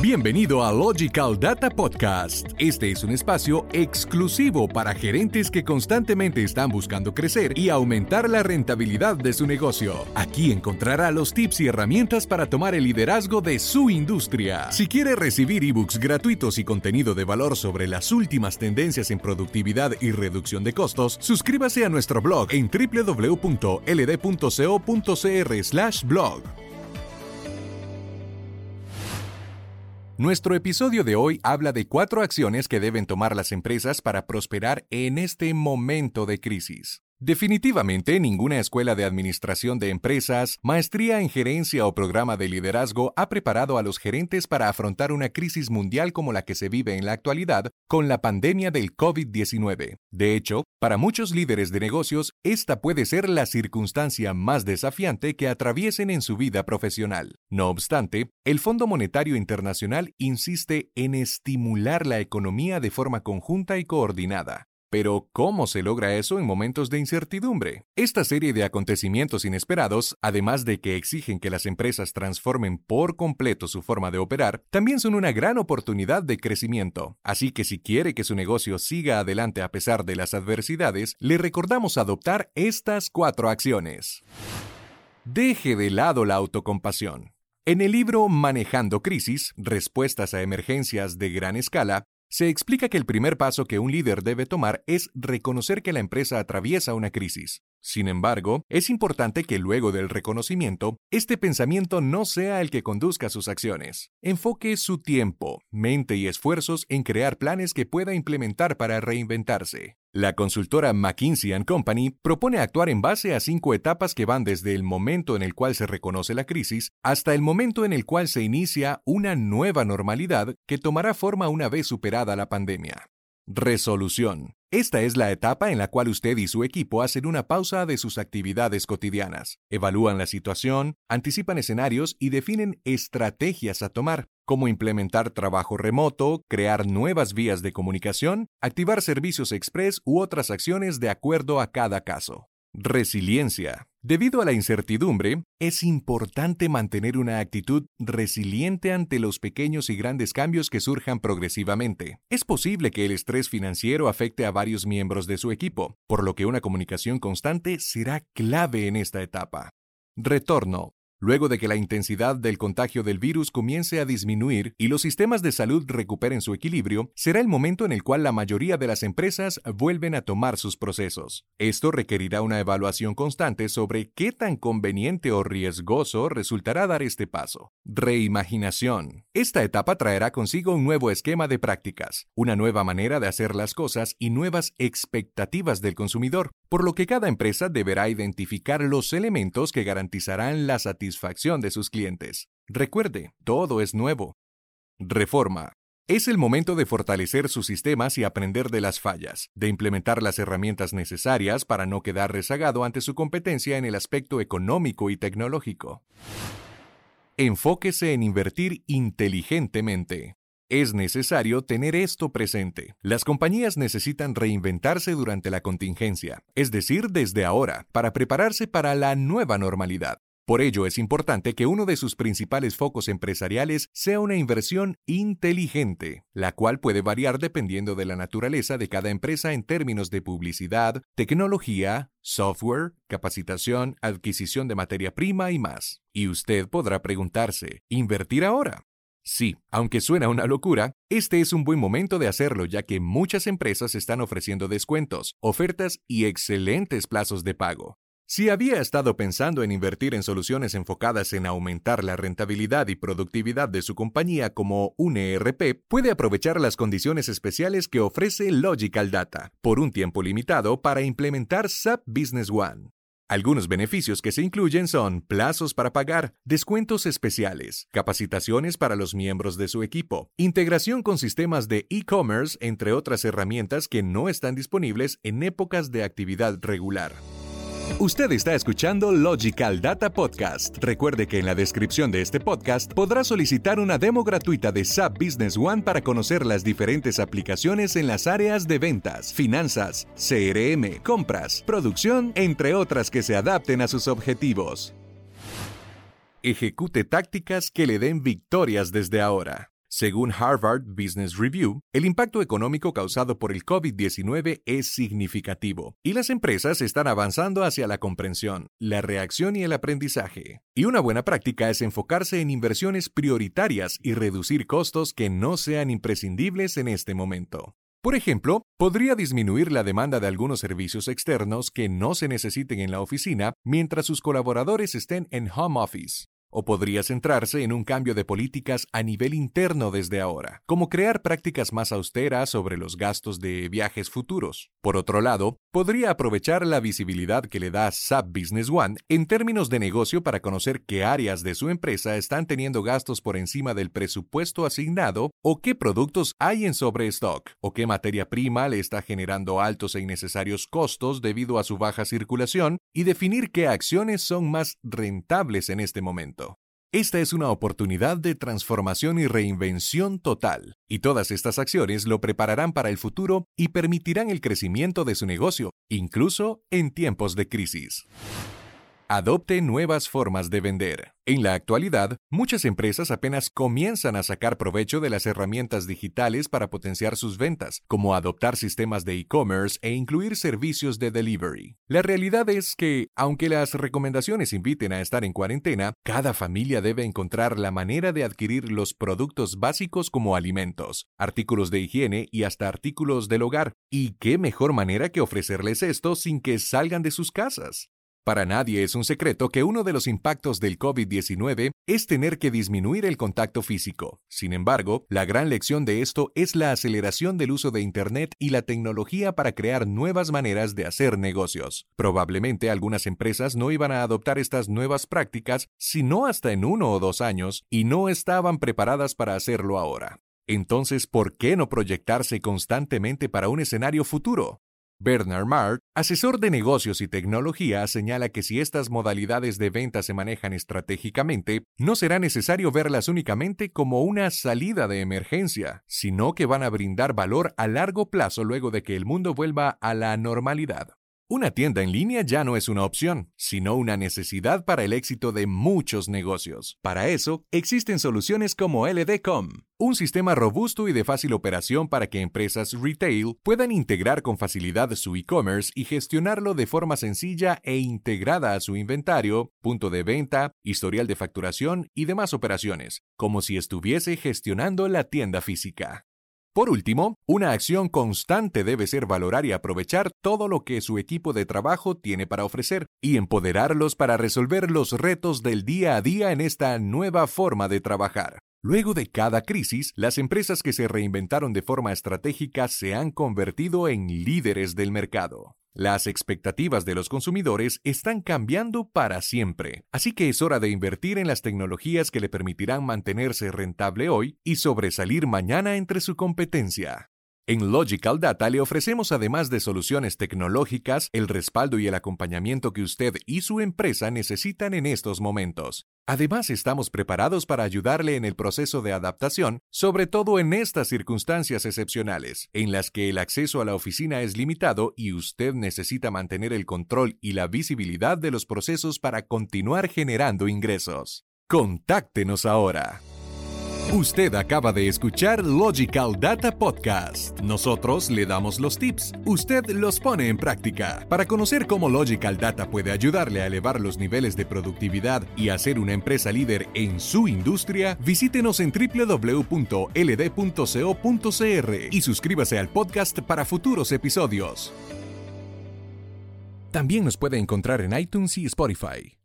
Bienvenido a Logical Data Podcast. Este es un espacio exclusivo para gerentes que constantemente están buscando crecer y aumentar la rentabilidad de su negocio. Aquí encontrará los tips y herramientas para tomar el liderazgo de su industria. Si quiere recibir ebooks gratuitos y contenido de valor sobre las últimas tendencias en productividad y reducción de costos, suscríbase a nuestro blog en www.ld.co.cr/blog. Nuestro episodio de hoy habla de cuatro acciones que deben tomar las empresas para prosperar en este momento de crisis. Definitivamente ninguna escuela de administración de empresas, maestría en gerencia o programa de liderazgo ha preparado a los gerentes para afrontar una crisis mundial como la que se vive en la actualidad con la pandemia del COVID-19. De hecho, para muchos líderes de negocios, esta puede ser la circunstancia más desafiante que atraviesen en su vida profesional. No obstante, el Fondo Monetario Internacional insiste en estimular la economía de forma conjunta y coordinada. Pero, ¿cómo se logra eso en momentos de incertidumbre? Esta serie de acontecimientos inesperados, además de que exigen que las empresas transformen por completo su forma de operar, también son una gran oportunidad de crecimiento. Así que si quiere que su negocio siga adelante a pesar de las adversidades, le recordamos adoptar estas cuatro acciones. Deje de lado la autocompasión. En el libro Manejando Crisis, Respuestas a Emergencias de Gran Escala, se explica que el primer paso que un líder debe tomar es reconocer que la empresa atraviesa una crisis. Sin embargo, es importante que luego del reconocimiento, este pensamiento no sea el que conduzca sus acciones. Enfoque su tiempo, mente y esfuerzos en crear planes que pueda implementar para reinventarse. La consultora McKinsey ⁇ Company propone actuar en base a cinco etapas que van desde el momento en el cual se reconoce la crisis hasta el momento en el cual se inicia una nueva normalidad que tomará forma una vez superada la pandemia. Resolución. Esta es la etapa en la cual usted y su equipo hacen una pausa de sus actividades cotidianas, evalúan la situación, anticipan escenarios y definen estrategias a tomar, como implementar trabajo remoto, crear nuevas vías de comunicación, activar servicios express u otras acciones de acuerdo a cada caso. Resiliencia. Debido a la incertidumbre, es importante mantener una actitud resiliente ante los pequeños y grandes cambios que surjan progresivamente. Es posible que el estrés financiero afecte a varios miembros de su equipo, por lo que una comunicación constante será clave en esta etapa. Retorno. Luego de que la intensidad del contagio del virus comience a disminuir y los sistemas de salud recuperen su equilibrio, será el momento en el cual la mayoría de las empresas vuelven a tomar sus procesos. Esto requerirá una evaluación constante sobre qué tan conveniente o riesgoso resultará dar este paso. Reimaginación. Esta etapa traerá consigo un nuevo esquema de prácticas, una nueva manera de hacer las cosas y nuevas expectativas del consumidor, por lo que cada empresa deberá identificar los elementos que garantizarán la satisfacción satisfacción de sus clientes. Recuerde, todo es nuevo. Reforma. Es el momento de fortalecer sus sistemas y aprender de las fallas, de implementar las herramientas necesarias para no quedar rezagado ante su competencia en el aspecto económico y tecnológico. Enfóquese en invertir inteligentemente. Es necesario tener esto presente. Las compañías necesitan reinventarse durante la contingencia, es decir, desde ahora, para prepararse para la nueva normalidad. Por ello es importante que uno de sus principales focos empresariales sea una inversión inteligente, la cual puede variar dependiendo de la naturaleza de cada empresa en términos de publicidad, tecnología, software, capacitación, adquisición de materia prima y más. Y usted podrá preguntarse, ¿invertir ahora? Sí, aunque suena una locura, este es un buen momento de hacerlo ya que muchas empresas están ofreciendo descuentos, ofertas y excelentes plazos de pago. Si había estado pensando en invertir en soluciones enfocadas en aumentar la rentabilidad y productividad de su compañía como un ERP, puede aprovechar las condiciones especiales que ofrece Logical Data por un tiempo limitado para implementar SAP Business One. Algunos beneficios que se incluyen son plazos para pagar, descuentos especiales, capacitaciones para los miembros de su equipo, integración con sistemas de e-commerce, entre otras herramientas que no están disponibles en épocas de actividad regular. Usted está escuchando Logical Data Podcast. Recuerde que en la descripción de este podcast podrá solicitar una demo gratuita de SAP Business One para conocer las diferentes aplicaciones en las áreas de ventas, finanzas, CRM, compras, producción, entre otras que se adapten a sus objetivos. Ejecute tácticas que le den victorias desde ahora. Según Harvard Business Review, el impacto económico causado por el COVID-19 es significativo y las empresas están avanzando hacia la comprensión, la reacción y el aprendizaje. Y una buena práctica es enfocarse en inversiones prioritarias y reducir costos que no sean imprescindibles en este momento. Por ejemplo, podría disminuir la demanda de algunos servicios externos que no se necesiten en la oficina mientras sus colaboradores estén en home office. O podría centrarse en un cambio de políticas a nivel interno desde ahora, como crear prácticas más austeras sobre los gastos de viajes futuros. Por otro lado, podría aprovechar la visibilidad que le da SAP Business One en términos de negocio para conocer qué áreas de su empresa están teniendo gastos por encima del presupuesto asignado o qué productos hay en sobrestock o qué materia prima le está generando altos e innecesarios costos debido a su baja circulación y definir qué acciones son más rentables en este momento. Esta es una oportunidad de transformación y reinvención total, y todas estas acciones lo prepararán para el futuro y permitirán el crecimiento de su negocio, incluso en tiempos de crisis. Adopte nuevas formas de vender. En la actualidad, muchas empresas apenas comienzan a sacar provecho de las herramientas digitales para potenciar sus ventas, como adoptar sistemas de e-commerce e incluir servicios de delivery. La realidad es que, aunque las recomendaciones inviten a estar en cuarentena, cada familia debe encontrar la manera de adquirir los productos básicos como alimentos, artículos de higiene y hasta artículos del hogar. ¿Y qué mejor manera que ofrecerles esto sin que salgan de sus casas? Para nadie es un secreto que uno de los impactos del COVID-19 es tener que disminuir el contacto físico. Sin embargo, la gran lección de esto es la aceleración del uso de Internet y la tecnología para crear nuevas maneras de hacer negocios. Probablemente algunas empresas no iban a adoptar estas nuevas prácticas sino hasta en uno o dos años y no estaban preparadas para hacerlo ahora. Entonces, ¿por qué no proyectarse constantemente para un escenario futuro? Bernard Mart, asesor de negocios y tecnología, señala que si estas modalidades de venta se manejan estratégicamente, no será necesario verlas únicamente como una salida de emergencia, sino que van a brindar valor a largo plazo luego de que el mundo vuelva a la normalidad. Una tienda en línea ya no es una opción, sino una necesidad para el éxito de muchos negocios. Para eso, existen soluciones como LDCom, un sistema robusto y de fácil operación para que empresas retail puedan integrar con facilidad su e-commerce y gestionarlo de forma sencilla e integrada a su inventario, punto de venta, historial de facturación y demás operaciones, como si estuviese gestionando la tienda física. Por último, una acción constante debe ser valorar y aprovechar todo lo que su equipo de trabajo tiene para ofrecer y empoderarlos para resolver los retos del día a día en esta nueva forma de trabajar. Luego de cada crisis, las empresas que se reinventaron de forma estratégica se han convertido en líderes del mercado. Las expectativas de los consumidores están cambiando para siempre, así que es hora de invertir en las tecnologías que le permitirán mantenerse rentable hoy y sobresalir mañana entre su competencia. En Logical Data le ofrecemos además de soluciones tecnológicas, el respaldo y el acompañamiento que usted y su empresa necesitan en estos momentos. Además, estamos preparados para ayudarle en el proceso de adaptación, sobre todo en estas circunstancias excepcionales, en las que el acceso a la oficina es limitado y usted necesita mantener el control y la visibilidad de los procesos para continuar generando ingresos. Contáctenos ahora. Usted acaba de escuchar Logical Data Podcast. Nosotros le damos los tips, usted los pone en práctica. Para conocer cómo Logical Data puede ayudarle a elevar los niveles de productividad y hacer una empresa líder en su industria, visítenos en www.ld.co.cr y suscríbase al podcast para futuros episodios. También nos puede encontrar en iTunes y Spotify.